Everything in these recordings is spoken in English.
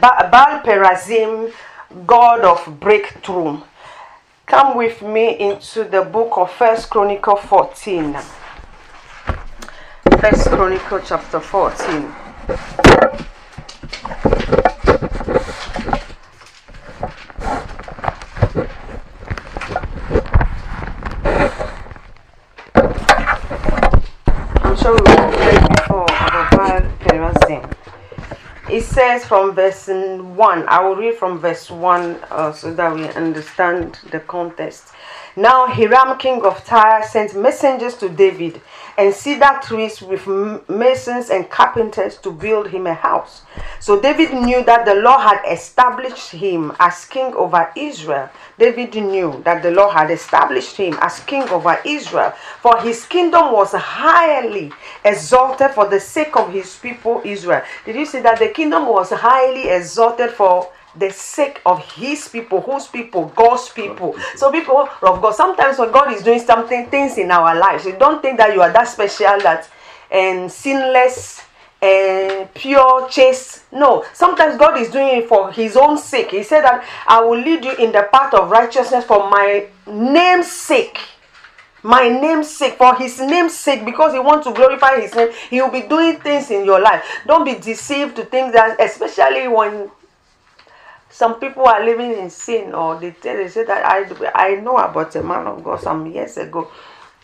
Ba- Baal Perazim, God of breakthrough. Come with me into the book of First Chronicle 14. First Chronicle chapter 14. I'm sure we will play before about Baal Perazim. It says from verse 1, I will read from verse 1 uh, so that we understand the context. Now Hiram, king of Tyre, sent messengers to David and cedar trees with masons and carpenters to build him a house. So David knew that the Lord had established him as king over Israel. David knew that the Lord had established him as king over Israel, for his kingdom was highly exalted for the sake of his people Israel. Did you see that the kingdom was highly exalted for the sake of his people, whose people, God's people. So, people of God, sometimes when God is doing something, things in our lives, you don't think that you are that special, that and sinless and pure, chaste. No, sometimes God is doing it for His own sake. He said that I will lead you in the path of righteousness for my name's sake my name's sake for his name's sake because he wants to glorify his name he will be doing things in your life don't be deceived to think that especially when some people are living in sin or they tell they say that I I know about a man of God some years ago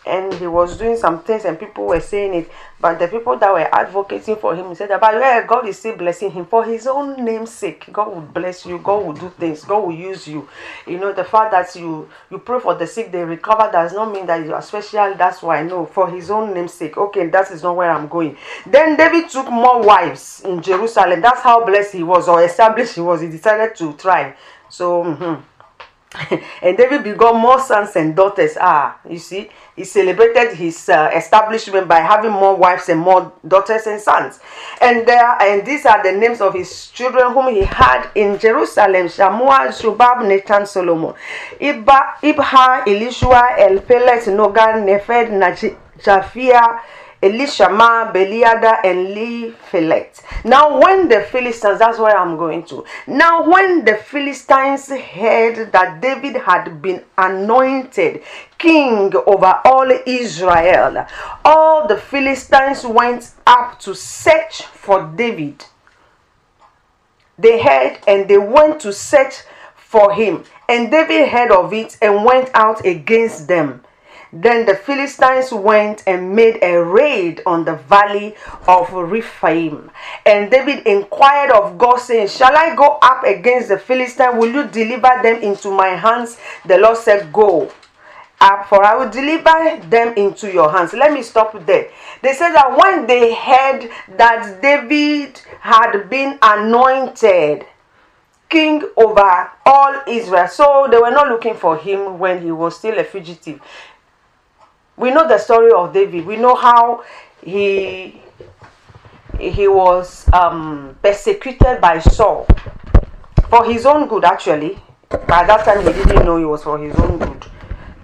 and he was doing some things and people were saying it but the people that were advocating for him said about yeah God is still blessing him for his own name's sake God will bless you. God will do things. God will use you. You know the fact that you you pray for the sick they recover does not mean that you are special. That's why know for his own name's sake okay that is not where I'm going. Then David took more wives in Jerusalem. That's how blessed he was or established he was. He decided to try. So mhm. and David begot more sons and daughters. Ah, you see, he celebrated his uh, establishment by having more wives and more daughters and sons. And there, and these are the names of his children whom he had in Jerusalem: Shamuel, Shobab, Nathan, Solomon, Iba, Ibha, Elishua, Elpelet, Nogah, Nepheg, Naj- Japhia. Elishama, Beeliada, and Lephelet. Now, when the Philistines, that's where I'm going to. Now, when the Philistines heard that David had been anointed king over all Israel, all the Philistines went up to search for David. They heard and they went to search for him. And David heard of it and went out against them. Then the Philistines went and made a raid on the valley of Rephaim. And David inquired of God, saying, Shall I go up against the Philistines? Will you deliver them into my hands? The Lord said, Go up, for I will deliver them into your hands. Let me stop there. They said that when they heard that David had been anointed, king over all Israel. So they were not looking for him when he was still a fugitive. We know the story of David. We know how he he was um, persecuted by Saul for his own good. Actually, by that time he didn't know it was for his own good.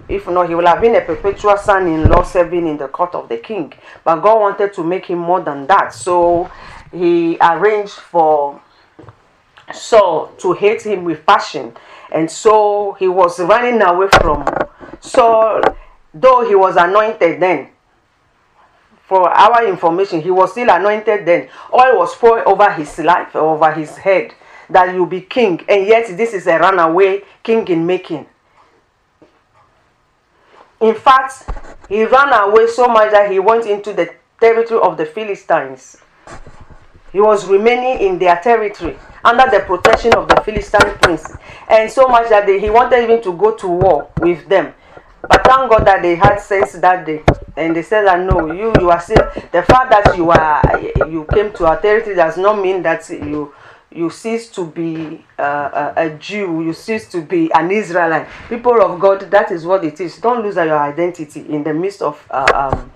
If not, he would have been a perpetual son-in-law serving in the court of the king. But God wanted to make him more than that, so he arranged for Saul to hate him with passion. And so he was running away from Saul, though he was anointed then. For our information, he was still anointed then. Oil was poured over his life, over his head, that you be king. And yet, this is a runaway king in making. In fact, he ran away so much that he went into the territory of the Philistines. He was remaining in their territory under the protection of the Philistine prince, and so much that they, he wanted even to go to war with them. But thank God that they had sense that day, and they said that no, you you are still the fact that you are you came to our territory does not mean that you you cease to be uh, a, a Jew, you cease to be an Israelite. People of God, that is what it is. Don't lose your identity in the midst of uh, um,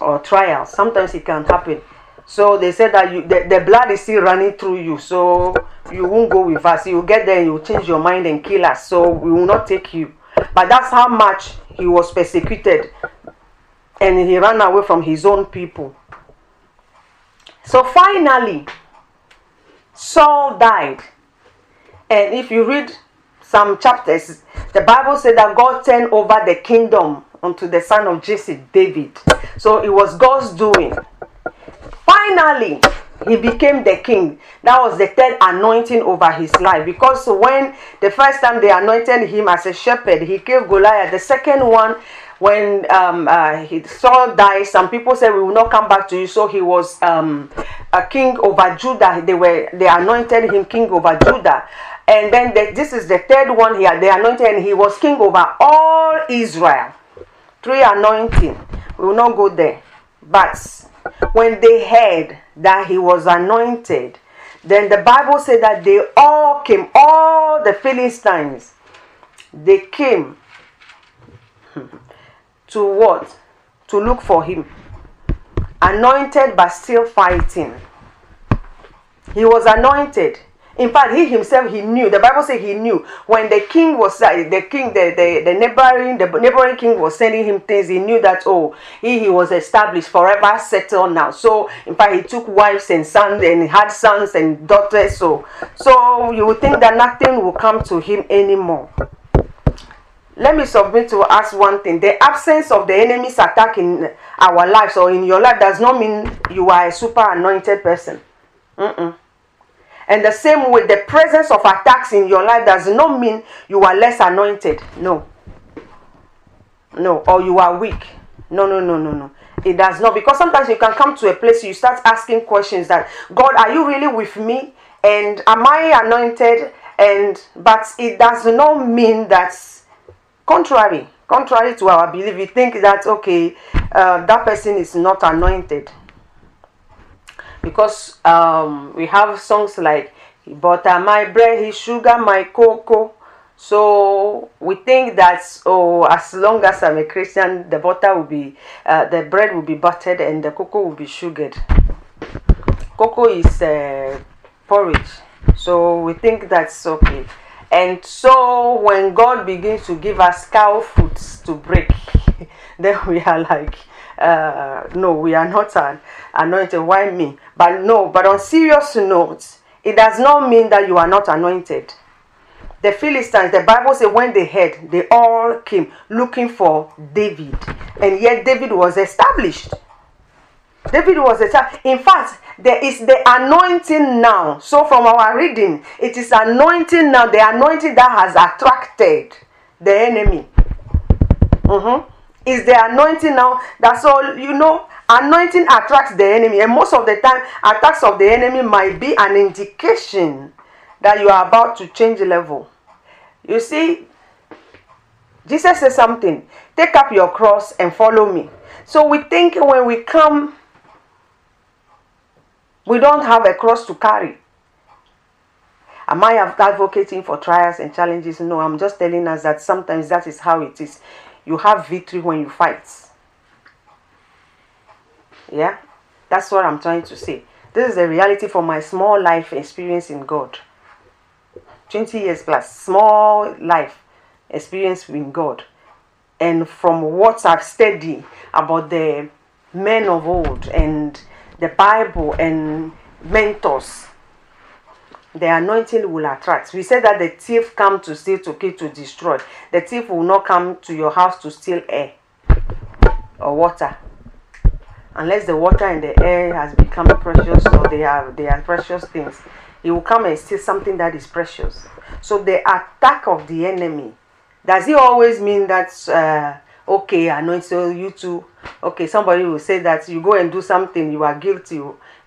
or trials. Sometimes it can happen. So they said that you the, the blood is still running through you, so you won't go with us. You get there you change your mind and kill us, so we will not take you. But that's how much he was persecuted, and he ran away from his own people. So finally, Saul died. And if you read some chapters, the Bible said that God turned over the kingdom unto the son of Jesse, David. So it was God's doing. Finally, he became the king. That was the third anointing over his life. Because when the first time they anointed him as a shepherd, he killed Goliath. The second one, when um, uh, he Saul died, some people said, "We will not come back to you." So he was um, a king over Judah. They were they anointed him king over Judah. And then the, this is the third one here. They anointed, and he was king over all Israel. Three anointing. We will not go there, but when they heard that he was anointed, then the Bible said that they all came, all the Philistines, they came to what? To look for him. Anointed but still fighting. He was anointed in fact, he himself he knew. The Bible says he knew when the king was uh, the king, the, the, the neighboring the neighboring king was sending him things. He knew that oh he, he was established forever settled now. So in fact, he took wives and sons and had sons and daughters. So so you would think that nothing will come to him anymore. Let me submit to ask one thing. The absence of the enemy's attack in our lives or in your life does not mean you are a super anointed person. Mm-mm. And the same way, the presence of attacks in your life does not mean you are less anointed. No. No. Or you are weak. No, no, no, no, no. It does not. Because sometimes you can come to a place you start asking questions that, God, are you really with me? And am I anointed? And but it does not mean that contrary, contrary to our belief, we think that okay, uh, that person is not anointed because um, we have songs like butter my bread, he sugar my cocoa. So we think that oh, as long as I'm a Christian, the butter will be, uh, the bread will be buttered and the cocoa will be sugared. Cocoa is uh, porridge, so we think that's okay. And so when God begins to give us cow foods to break, then we are like, uh, no, we are not an anointed. Why me? But no, but on serious note, it does not mean that you are not anointed. The Philistines, the Bible says, when they heard, they all came looking for David. And yet David was established. David was established. In fact, there is the anointing now. So from our reading, it is anointing now, the anointing that has attracted the enemy. Mm-hmm is the anointing now. That's all you know. Anointing attracts the enemy, and most of the time, attacks of the enemy might be an indication that you are about to change level. You see, Jesus says something take up your cross and follow me. So we think when we come, we don't have a cross to carry. Am I advocating for trials and challenges? No, I'm just telling us that sometimes that is how it is you have victory when you fight. Yeah, that's what I'm trying to say. This is the reality for my small life experience in God. 20 years plus, small life experience in God. And from what I've studied about the men of old and the Bible and mentors the anointing will attract. We said that the thief come to steal, to kill, to destroy. The thief will not come to your house to steal air or water. Unless the water and the air has become precious or they are they are precious things. He will come and steal something that is precious. So the attack of the enemy, does it always mean that uh, okay, anoint so you too? Okay, somebody will say that you go and do something, you are guilty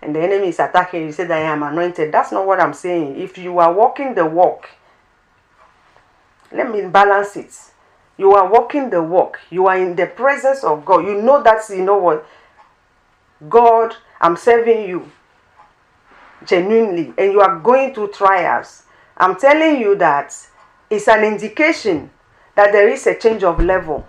and the enemy is attacking you, say that I am anointed. That's not what I'm saying. If you are walking the walk, let me balance it. You are walking the walk. You are in the presence of God. You know that, you know what? God, I'm serving you genuinely, and you are going through trials. I'm telling you that it's an indication that there is a change of level.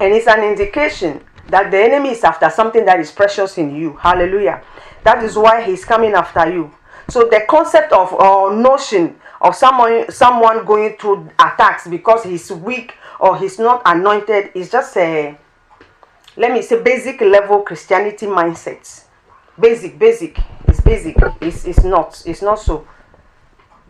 And it's an indication that the enemy is after something that is precious in you. Hallelujah. That is why he's coming after you. So the concept of or notion of someone someone going through attacks because he's weak or he's not anointed is just a let me say basic level Christianity mindset. basic, basic. It's basic. It's, it's not. It's not so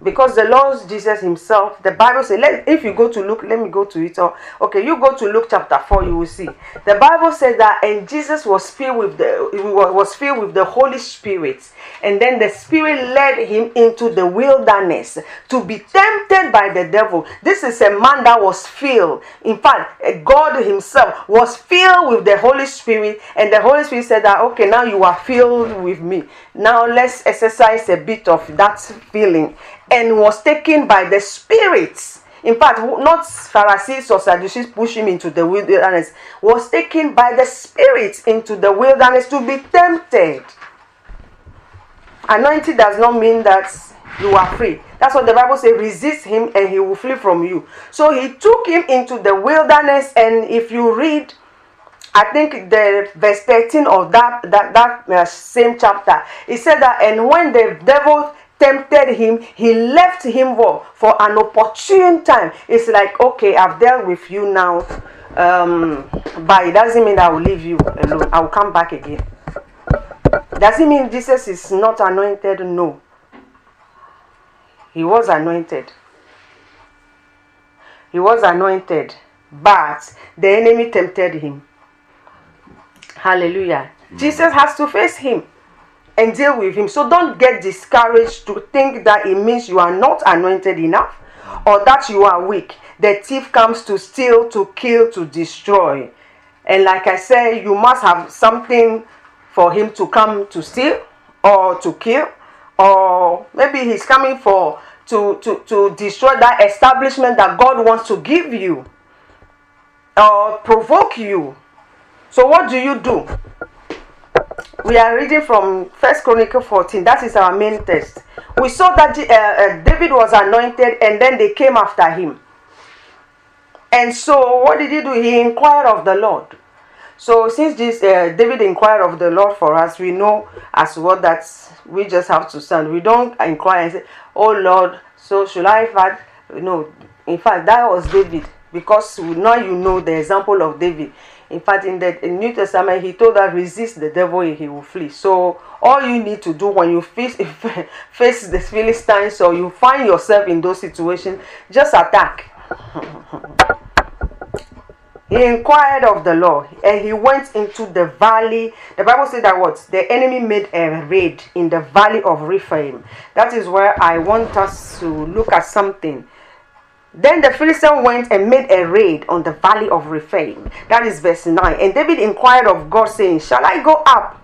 because the Lord Jesus Himself, the Bible says, let, if you go to Luke, let me go to it. Or okay, you go to Luke chapter four, you will see. The Bible says that, and Jesus was filled with the was filled with the Holy Spirit, and then the Spirit led him into the wilderness to be tempted by the devil. This is a man that was filled. In fact, eh, God Himself was filled with the Holy Spirit, and the Holy Spirit said that, okay, now you are filled with me. Now let's exercise a bit of that feeling and was taken by the spirits. In fact, not Pharisees or Sadducees push him into the wilderness, was taken by the spirits into the wilderness to be tempted. Anointing does not mean that you are free. That's what the Bible says resist him and he will flee from you. So he took him into the wilderness, and if you read, I think the verse 13 of that that, that uh, same chapter, it said that, and when the devil tempted him, he left him for, for an opportune time. It's like, okay, I've dealt with you now, um, but it doesn't mean I will leave you alone. I will come back again. Does it mean Jesus is not anointed? No. He was anointed. He was anointed, but the enemy tempted him. Hallelujah. Mm. Jesus has to face him and deal with him. So don't get discouraged to think that it means you are not anointed enough or that you are weak. The thief comes to steal, to kill, to destroy. And like I said, you must have something for him to come to steal or to kill. Or maybe he's coming for to, to, to destroy that establishment that God wants to give you or provoke you. So what do you do? We are reading from First Chronicle 14. That is our main text. We saw that uh, uh, David was anointed, and then they came after him. And so, what did he do? He inquired of the Lord. So, since this uh, David inquired of the Lord for us, we know as well that we just have to stand. We don't inquire and say, "Oh Lord, so should I fight?" No, in fact, that was David because now you know the example of David in fact, in the in New Testament, he told us, resist the devil and he will flee. So, all you need to do when you face, face the Philistines or you find yourself in those situations, just attack. he inquired of the Lord and he went into the valley. The Bible said that what? The enemy made a raid in the valley of Rephaim. That is where I want us to look at something then the Philistine went and made a raid on the valley of Rephaim. That is verse 9. And David inquired of God, saying, Shall I go up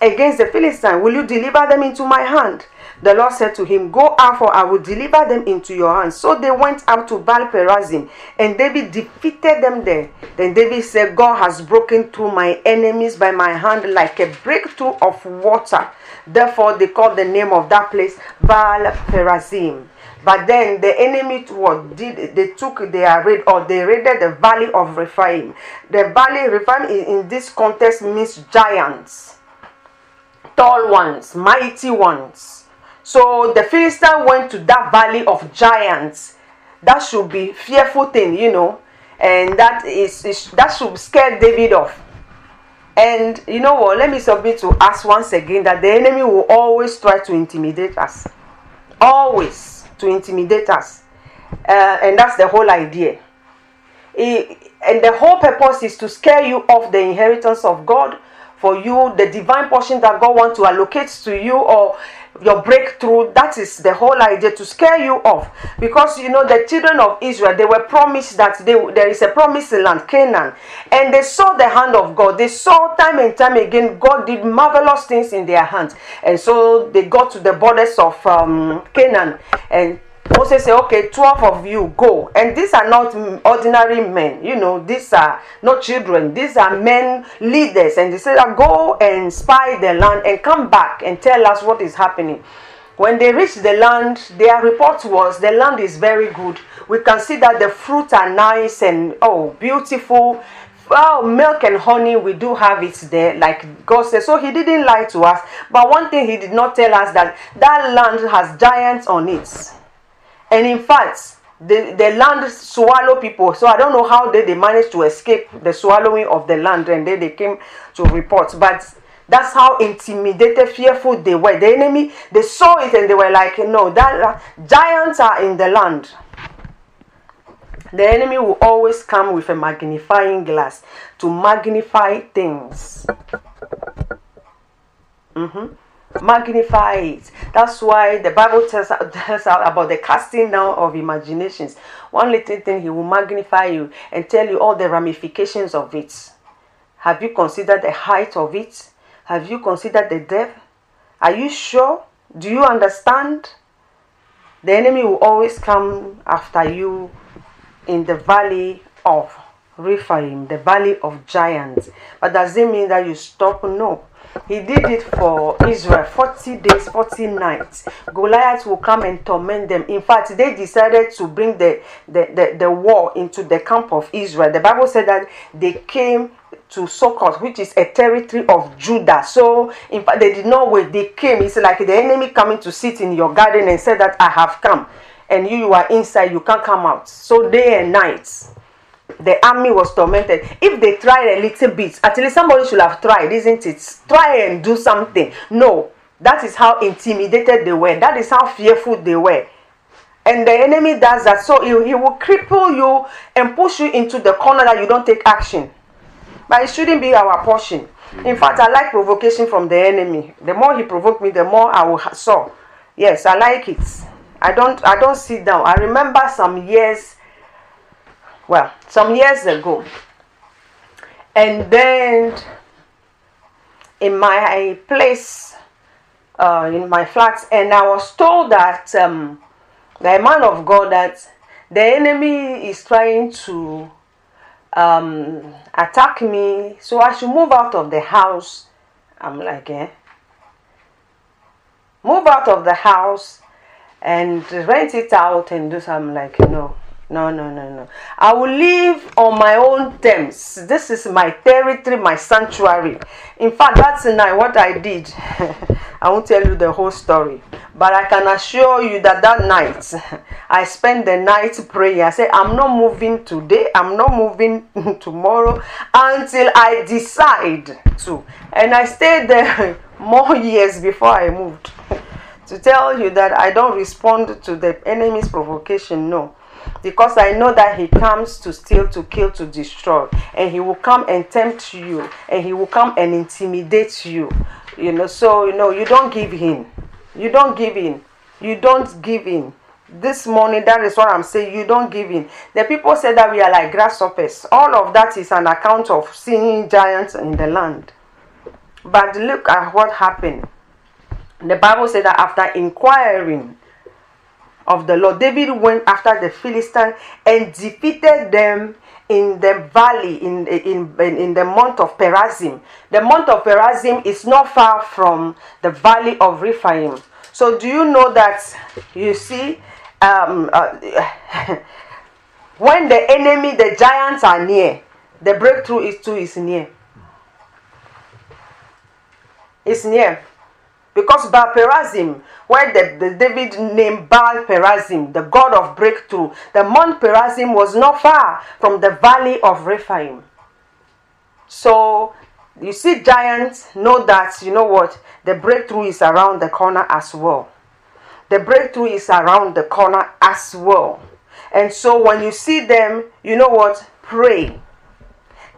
against the Philistine? Will you deliver them into my hand? The Lord said to him, Go out, for I will deliver them into your hands. So they went up to Baal Perazim, and David defeated them there. Then David said, God has broken through my enemies by my hand like a breakthrough of water. Therefore, they called the name of that place Baal Perazim. But then the enemy what did they took their raid or they raided the valley of Rephaim. The valley Rephaim in this context means giants, tall ones, mighty ones. So the Philistine went to that valley of giants. That should be fearful thing, you know, and that is, is that should scare David off. And you know what? Let me submit to us once again that the enemy will always try to intimidate us. Always to intimidate us. Uh, and that's the whole idea. And the whole purpose is to scare you off the inheritance of God for you, the divine portion that God wants to allocate to you, or your breakthrough. That is the whole idea to scare you off. Because you know, the children of Israel, they were promised that they, there is a promised land, Canaan, and they saw the hand of God. They saw time and time again, God did marvelous things in their hands. And so they got to the borders of um, Canaan and Moses said, Okay, 12 of you go. And these are not ordinary men, you know, these are not children, these are men leaders. And they said, Go and spy the land and come back and tell us what is happening. When they reached the land, their report was the land is very good. We can see that the fruit are nice and oh, beautiful. Well, milk and honey, we do have it there, like God said. So He didn't lie to us. But one thing He did not tell us that that land has giants on it and in fact, the, the land swallow people. So I don't know how they, they managed to escape the swallowing of the land and then they came to report. But That's how intimidated, fearful they were. The enemy, they saw it and they were like, no, that uh, giants are in the land. The enemy will always come with a magnifying glass to magnify things. Mm-hmm magnify it. That's why the Bible tells, us about the casting down of imaginations. One little thing, He will magnify you and tell you all the ramifications of it. Have you considered the height of it? Have you considered the depth? Are you sure? Do you understand? The enemy will always come after you in the valley of Rephaim, the valley of giants. But does it mean that you stop? No. He did it for Israel 40 days, 40 nights. Goliath will come and torment them. In fact, they decided to bring the, the, the, the war into the camp of Israel. The Bible said that they came to Socoh, which is a territory of Judah. So, in fact, they did not wait. They came. It's like the enemy coming to sit in your garden and said that I have come. And you, you are inside, you can't come out. So, day and night the army was tormented. If they tried a little bit, at least somebody should have tried, isn't it? Try and do something. No, that is how intimidated they were. That is how fearful they were. And the enemy does that. So he, he will cripple you and push you into the corner that you don't take action. But it shouldn't be our portion. In fact, I like provocation from the enemy. The more he provoked me, the more I will saw. Yes, I like it. I don't I don't sit down. I remember some years well, some years ago. And then in my place, uh, in my flat, and I was told that um, the man of God that the enemy is trying to um, attack me, so I should move out of the house. I'm like, eh? Move out of the house and rent it out and do something like, no. No, no, no, no. I will live on my own terms. This is my territory, my sanctuary. In fact, that's night what I did. I won't tell you the whole story, but I can assure you that that night I spent the night praying. I said, I'm not moving today, I'm not moving tomorrow until I decide to. And I stayed there more years before I moved. to tell you that I don't respond to the enemy's provocation, no because I know that he comes to steal, to kill, to destroy, and he will come and tempt you, and he will come and intimidate you. You know, so you know, you don't give in. You don't give in. You don't give in. This morning, that is what I'm saying. You don't give in. The people say that we are like grasshoppers. All of that is an account of seeing giants in the land. But look at what happened. The Bible said that after inquiring, of the Lord. David went after the Philistines and defeated them in the valley in, in, in, the Mount of Perazim. The Mount of Perazim is not far from the valley of Rephaim. So, do you know that you see, um, uh, when the enemy, the giants are near, the breakthrough is too is near. It's near. Because Baal Perazim, where the, the David named Baal Perazim, the god of breakthrough, the Mount Perazim was not far from the valley of Rephaim. So you see giants, know that, you know what, the breakthrough is around the corner as well. The breakthrough is around the corner as well. And so when you see them, you know what, pray.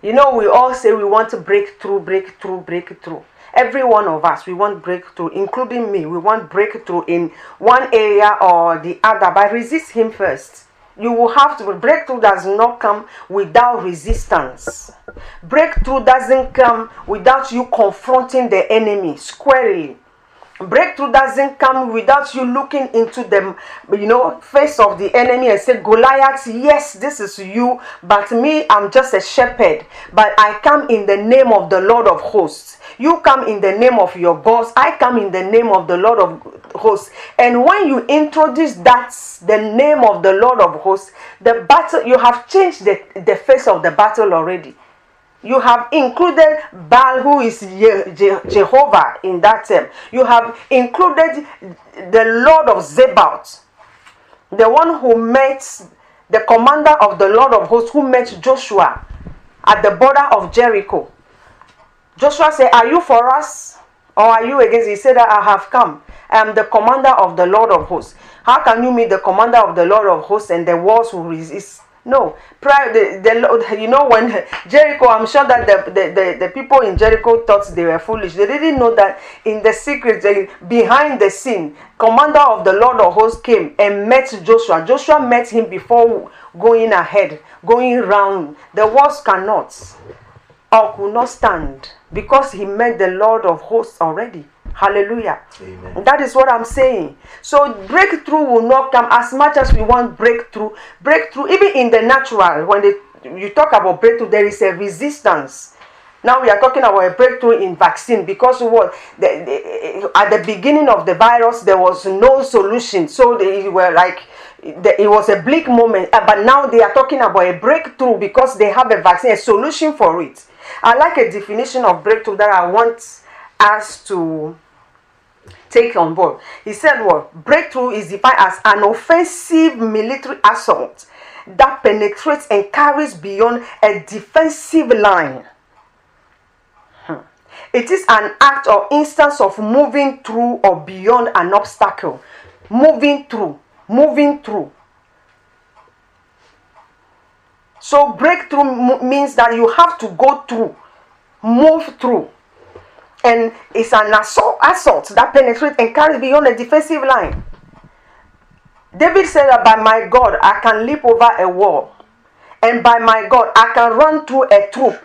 You know, we all say we want to break through, break through, break through. Every one of us, we want breakthrough, including me. We want breakthrough in one area or the other, but resist Him first. You will have to. Breakthrough does not come without resistance. Breakthrough doesn't come without you confronting the enemy squarely. Breakthrough doesn't come without you looking into the you know face of the enemy and say, Goliath, yes, this is you, but me, I'm just a shepherd. But I come in the name of the Lord of hosts. You come in the name of your boss. I come in the name of the Lord of hosts. And when you introduce that, the name of the Lord of hosts, the battle, you have changed the, the face of the battle already you have included Baal, who is Jehovah in that term. You have included the Lord of Zebaoth, the one who met the commander of the Lord of hosts, who met Joshua at the border of Jericho. Joshua said, Are you for us or are you against? He said, I have come. I am the commander of the Lord of hosts. How can you meet the commander of the Lord of hosts and the walls will resist? No, prior the, the you know when Jericho, I'm sure that the, the, the, the, people in Jericho thought they were foolish. They didn't know that in the secret, they, behind the scene, commander of the Lord of hosts came and met Joshua. Joshua met him before going ahead, going round. The walls cannot or could not stand because he met the Lord of hosts already. Hallelujah. Amen. That is what I'm saying. So breakthrough will not come as much as we want breakthrough. Breakthrough, even in the natural, when they, you talk about breakthrough, there is a resistance. Now we are talking about a breakthrough in vaccine because what the, the, at the beginning of the virus there was no solution, so they were like the, it was a bleak moment. Uh, but now they are talking about a breakthrough because they have a vaccine, a solution for it. I like a definition of breakthrough that I want us to take on board. He said, Well, breakthrough is defined as an offensive military assault that penetrates and carries beyond a defensive line. Hmm. It is an act or instance of moving through or beyond an obstacle. Moving through, moving through. So, breakthrough means that you have to go through, move through and it's an assault, assault that penetrates and carries beyond the defensive line. David said that by my God I can leap over a wall, and by my God I can run through a troop.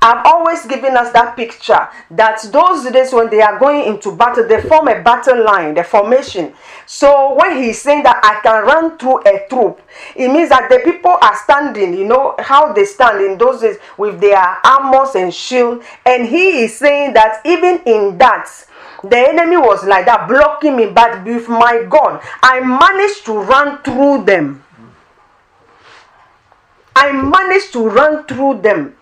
I've always given us that picture that those days when they are going into battle, they form a battle line, the formation. So when he's saying that I can run through a troop, it means that the people are standing, you know, how they stand in those days with their armors and shield. And he is saying that even in that, the enemy was like that, blocking me. But with my God, I managed to run through them. I managed to run through them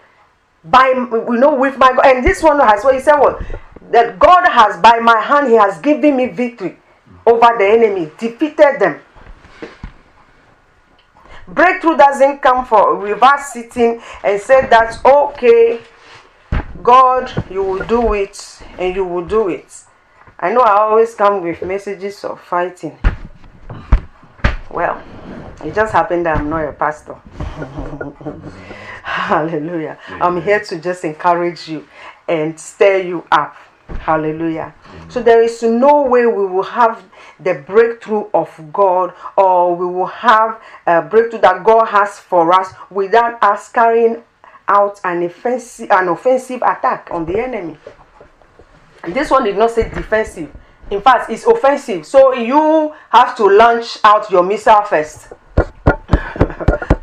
by you know with my. And this one has what he said what that God has by my hand, He has given me victory over the enemy, defeated them. Breakthrough doesn't come for reverse sitting and say that okay, God, you will do it and you will do it. I know I always come with messages of fighting. Well, it just happened that I'm not a pastor. Hallelujah. I'm here to just encourage you and stir you up. Hallelujah. So there is no way we will have the breakthrough of God or we will have a breakthrough that God has for us without us carrying out an offensive, an offensive attack on the enemy. This one did not say defensive. In fact, it's offensive. So you have to launch out your missile first.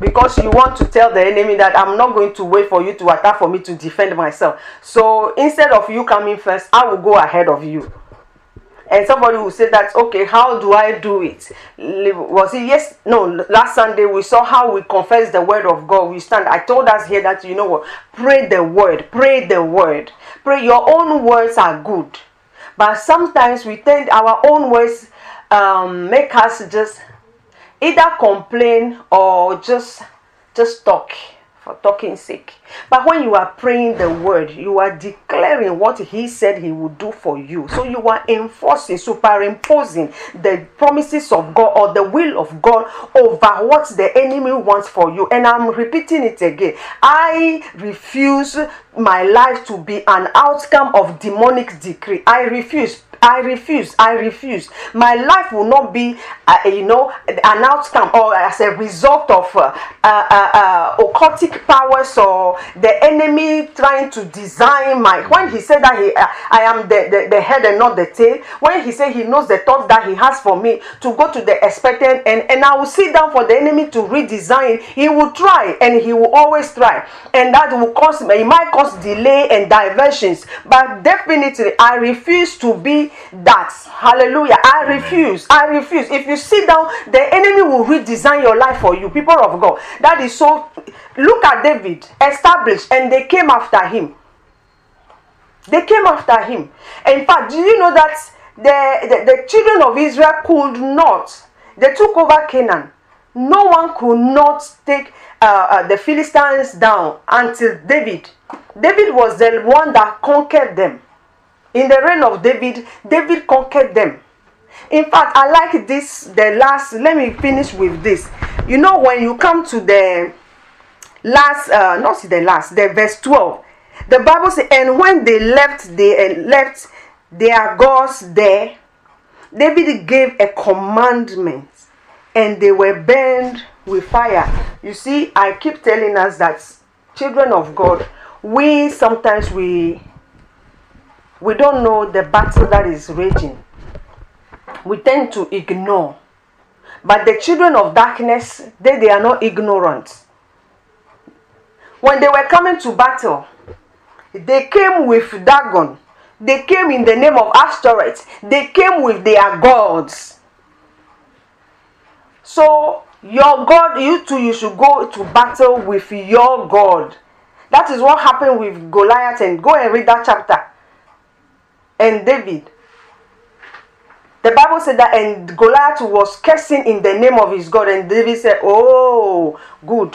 Because you want to tell the enemy that I'm not going to wait for you to attack for me to defend myself. So instead of you coming first, I will go ahead of you. And somebody will say that, okay, how do I do it? Was it yes? No, last Sunday we saw how we confess the word of God. We stand. I told us here that you know what? Pray the word. Pray the word. Pray. Your own words are good, but sometimes we tend our own words um, make us just either complain or just just talk for talking sake. But when you are praying the word, you are declaring what he said he would do for you. So you are enforcing, superimposing the promises of God or the will of God over what the enemy wants for you. And I'm repeating it again. I refuse my life to be an outcome of demonic decree. I refuse I refuse. I refuse. My life will not be, uh, you know, an outcome or as a result of uh, uh, uh, occultic powers or the enemy trying to design my. When he said that he, uh, I am the, the, the head and not the tail. When he said he knows the thoughts that he has for me to go to the expected and and I will sit down for the enemy to redesign. He will try and he will always try, and that will cause. It might cause delay and diversions, but definitely I refuse to be that. Hallelujah. I refuse. I refuse. If you sit down, the enemy will redesign your life for you. People of God. That is so. Look at David, established, and they came after him. They came after him. In fact, do you know that the, the, the children of Israel could not, they took over Canaan. No one could not take uh, uh, the Philistines down until David. David was the one that conquered them. In the reign of David, David conquered them. In fact, I like this. The last, let me finish with this. You know, when you come to the last, uh, not the last, the verse 12, the Bible says, and when they left, they uh, left their gods there, David gave a commandment and they were burned with fire. You see, I keep telling us that children of God, we sometimes we we don't know the battle that is raging. We tend to ignore. But the children of darkness, they, they are not ignorant. When they were coming to battle, they came with Dagon. They came in the name of Ashtoreth. They came with their gods. So your God, you too, you should go to battle with your God. That is what happened with Goliath. And go and read that chapter. And David. The Bible said that, and Goliath was cursing in the name of his God. And David said, Oh, good.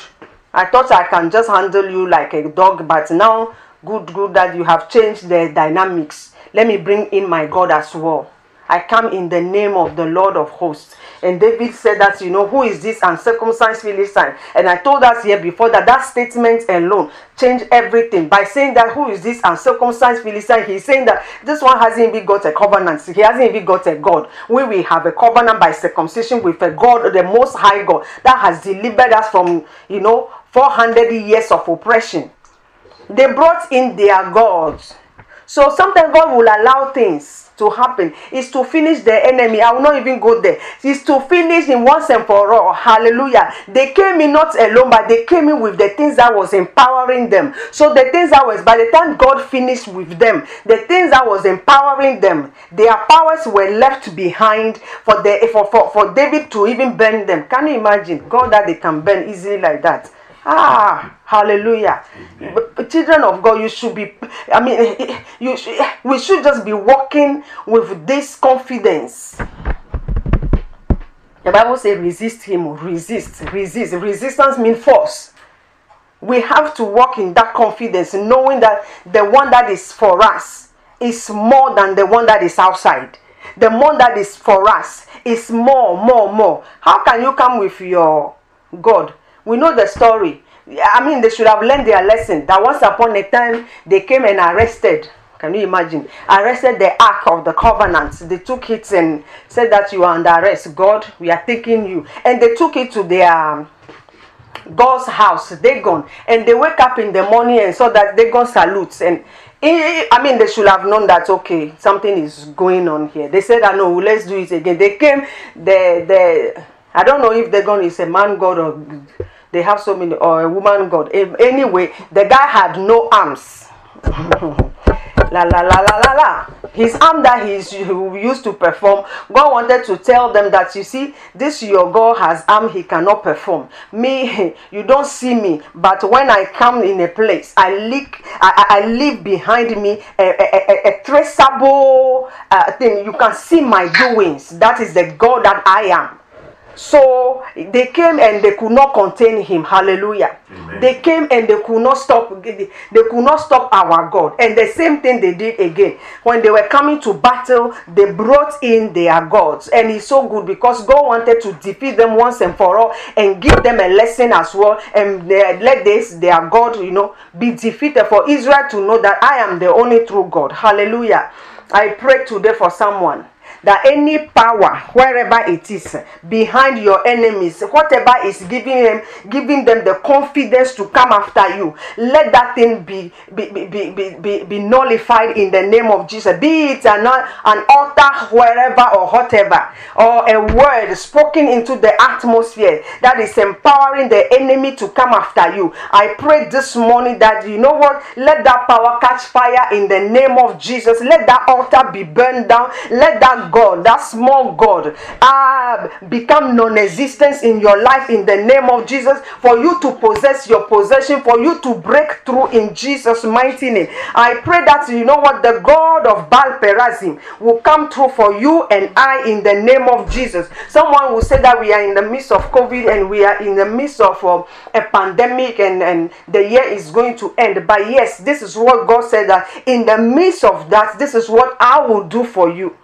I thought I can just handle you like a dog, but now, good, good that you have changed the dynamics. Let me bring in my God as well. I come in the name of the Lord of hosts. And David said that, you know, who is this uncircumcised Philistine? And I told us here before that that statement alone changed everything by saying that who is this uncircumcised Philistine? He's saying that this one hasn't even got a covenant. He hasn't even got a God. We will have a covenant by circumcision with a God, the most high God, that has delivered us from, you know, 400 years of oppression. They brought in their gods. So sometimes God will allow things to happen is to finish the enemy. I will not even go there. Is to finish him once and for all. Hallelujah. They came in not alone, but they came in with the things that was empowering them. So the things that was by the time God finished with them, the things that was empowering them, their powers were left behind for the for, for, for David to even burn them. Can you imagine? God that they can burn easily like that. Ah, hallelujah. Children of God, you should be, I mean, eh, eh, you should, eh, we should just be walking with this confidence. The Bible says resist him, resist, resist. Resistance means force. We have to walk in that confidence, knowing that the one that is for us is more than the one that is outside. The one that is for us is more, more, more. How can you come with your God we know the story. I mean, they should have learned their lesson. That once upon a time, they came and arrested. Can you imagine? Arrested the Ark of the Covenant. They took it and said that you are under arrest. God, we are taking you. And they took it to their um, God's house, Dagon. And they wake up in the morning and saw that they Dagon salutes. And I mean, they should have known that okay, something is going on here. They said, "I know, let's do it again." They came, the the I don't know if they Dagon is a man god or they have so many or a woman god. Anyway the guy had no arms. La la la la la la. His arm that he used to perform god wanted to tell them that you see this your god has arm he cannot perform. Me you don't see me but when i come in a place i leak i, I leave behind me a, a, a, a traceable uh, thing. You can see my doings. That is the god that i am so they came and they could not contain him. Hallelujah. Amen. They came and they could not stop they could not stop our God. And the same thing they did again. When they were coming to battle, they brought in their gods. And it's so good because God wanted to defeat them once and for all and give them a lesson as well. And uh, let this their God, you know, be defeated for Israel to know that I am the only true God. Hallelujah. I pray today for someone that any power wherever it is behind your enemies whatever is giving them giving them the confidence to come after you let that thing be be, be, be, be, be nullified in the name of jesus. Be it an, an altar wherever or whatever or a word spoken into the atmosphere that is empowering the enemy to come after you. I pray this morning that you know what let that power catch fire in the name of jesus. Let that altar be burned down. Let that God, that small God, uh, become non existence in your life in the name of Jesus, for you to possess your possession, for you to break through in Jesus' mighty name. I pray that you know what the God of Baal Perazim will come through for you and I in the name of Jesus. Someone will say that we are in the midst of COVID and we are in the midst of uh, a pandemic and, and the year is going to end. But yes, this is what God said that in the midst of that, this is what I will do for you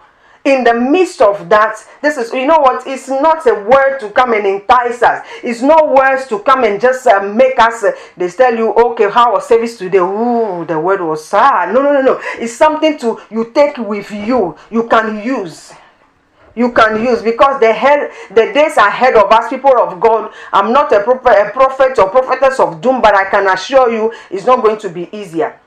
in the midst of that, this is, you know what, it's not a word to come and entice us. It's not words to come and just uh, make us, uh, they tell you, okay, how was service today? Ooh, the word was sad. No, no, no, no. It's something to, you take with you, you can use you can use because the head the days ahead of us people of god i'm not a prophet, a prophet or prophetess of doom but i can assure you it's not going to be easier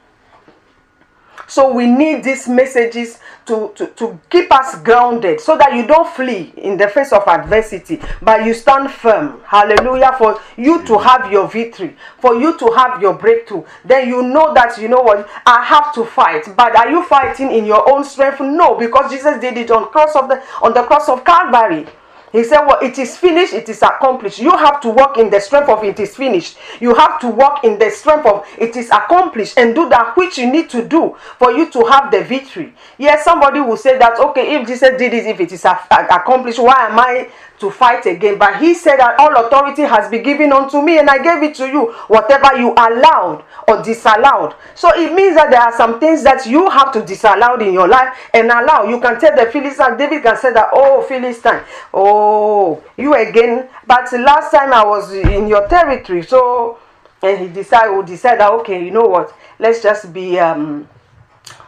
so we need these messages to, to, to keep us grounded so that you don't flee in the face of adversity, but you stand firm. Hallelujah. For you to have your victory, for you to have your breakthrough. Then you know that, you know what, I have to fight. But are you fighting in your own strength? No, because Jesus did it on cross of the on the cross of Calvary. He said, Well, it is finished, it is accomplished. You have to walk in the strength of it is finished. You have to walk in the strength of it is accomplished and do that which you need to do for you to have the victory. Yes, somebody will say that, okay, if Jesus did it, if it is accomplished, why am I to fight again. But he said that all authority has been given unto me, and I gave it to you, whatever you allowed or disallowed. So it means that there are some things that you have to disallow in your life and allow. You can tell the Philistine, David can say that, oh, Philistine, oh, you again. But last time I was in your territory, so and he decided, will decide that, okay, you know what, let's just be, um,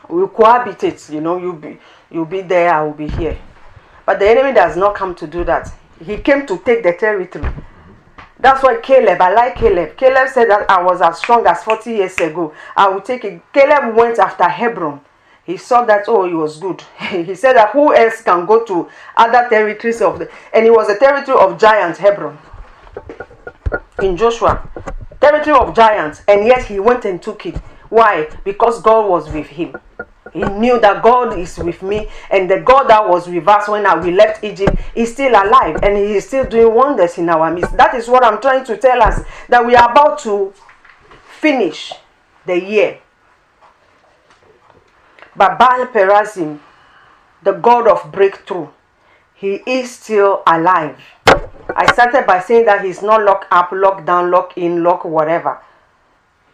we'll cohabitate, you know, you'll be, you'll be there, I will be here. But the enemy does not come to do that. He came to take the territory. That's why Caleb, I like Caleb. Caleb said that I was as strong as 40 years ago. I will take it. Caleb went after Hebron. He saw that, oh, he was good. he said that who else can go to other territories of the. And it was a territory of giants, Hebron. In Joshua. Territory of giants. And yet he went and took it. Why? Because God was with him. He knew that God is with me, and the God that was with us when we left Egypt is still alive and He is still doing wonders in our midst. That is what I'm trying to tell us that we are about to finish the year. But Baal Perazim, the God of breakthrough, he is still alive. I started by saying that he's not locked up, locked down, locked in, locked whatever.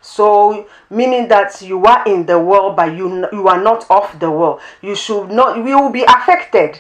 So, meaning that you are in the world, but you you are not of the world. You should not. We will be affected,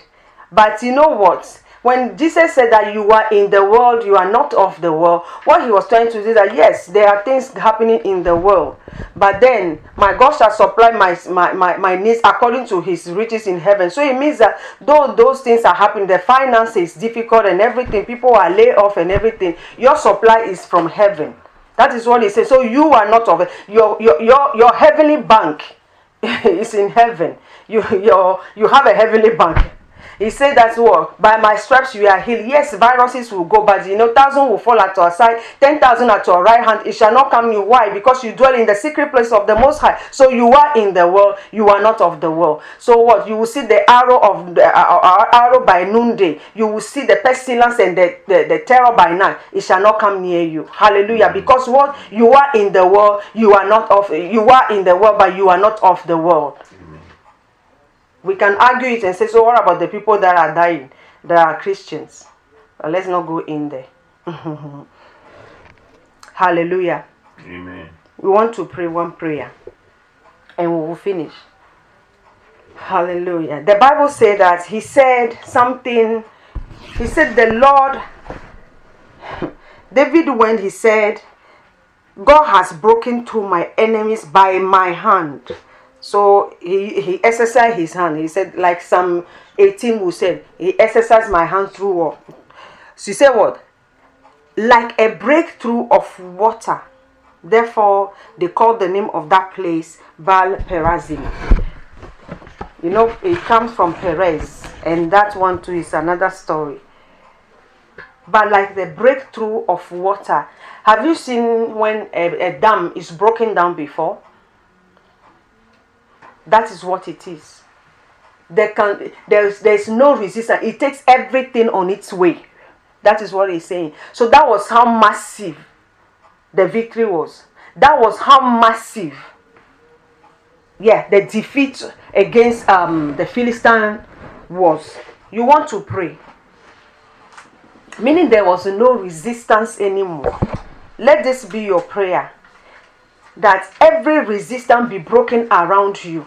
but you know what? When Jesus said that you are in the world, you are not of the world. What he was trying to say that yes, there are things happening in the world, but then my God shall supply my my, my, my needs according to His riches in heaven. So it means that though those things are happening, the finance is difficult and everything, people are laid off and everything. Your supply is from heaven. That is what he says. So you are not of it. Your your your, your heavenly bank is in heaven. You your you have a heavenly bank. He said that's what by my stripes you are healed. Yes, viruses will go, but you know, thousand will fall at your side, ten thousand at your right hand. It shall not come you. Why? Because you dwell in the secret place of the Most High. So you are in the world. You are not of the world. So what? You will see the arrow of the uh, uh, uh arrow by noonday. You will see the pestilence and the, the, the terror by night. It shall not come near you. Hallelujah. Because what? You are in the world. You are not of. You are in the world, but you are not of the world we can argue it and say, so what about the people that are dying, that are Christians? But let's not go in there. Hallelujah. Amen. We want to pray one prayer and we will finish. Hallelujah. The Bible said that he said something. He said, The Lord, David, when he said, God has broken through my enemies by my hand. So he, he exercised his hand. He said, like some 18 will say, he exercised my hand through what? So he said what? Like a breakthrough of water. Therefore, they called the name of that place Baal Perazim. You know, it comes from Perez, and that one too is another story. But like the breakthrough of water. Have you seen when a, a dam is broken down before? That is what it is. there can there's there's no resistance. It takes everything on its way. That is what he's saying. So that was how massive the victory was. That was how massive yeah the defeat against um the Philistine was. You want to pray. Meaning there was no resistance anymore. Let this be your prayer that every resistance be broken around you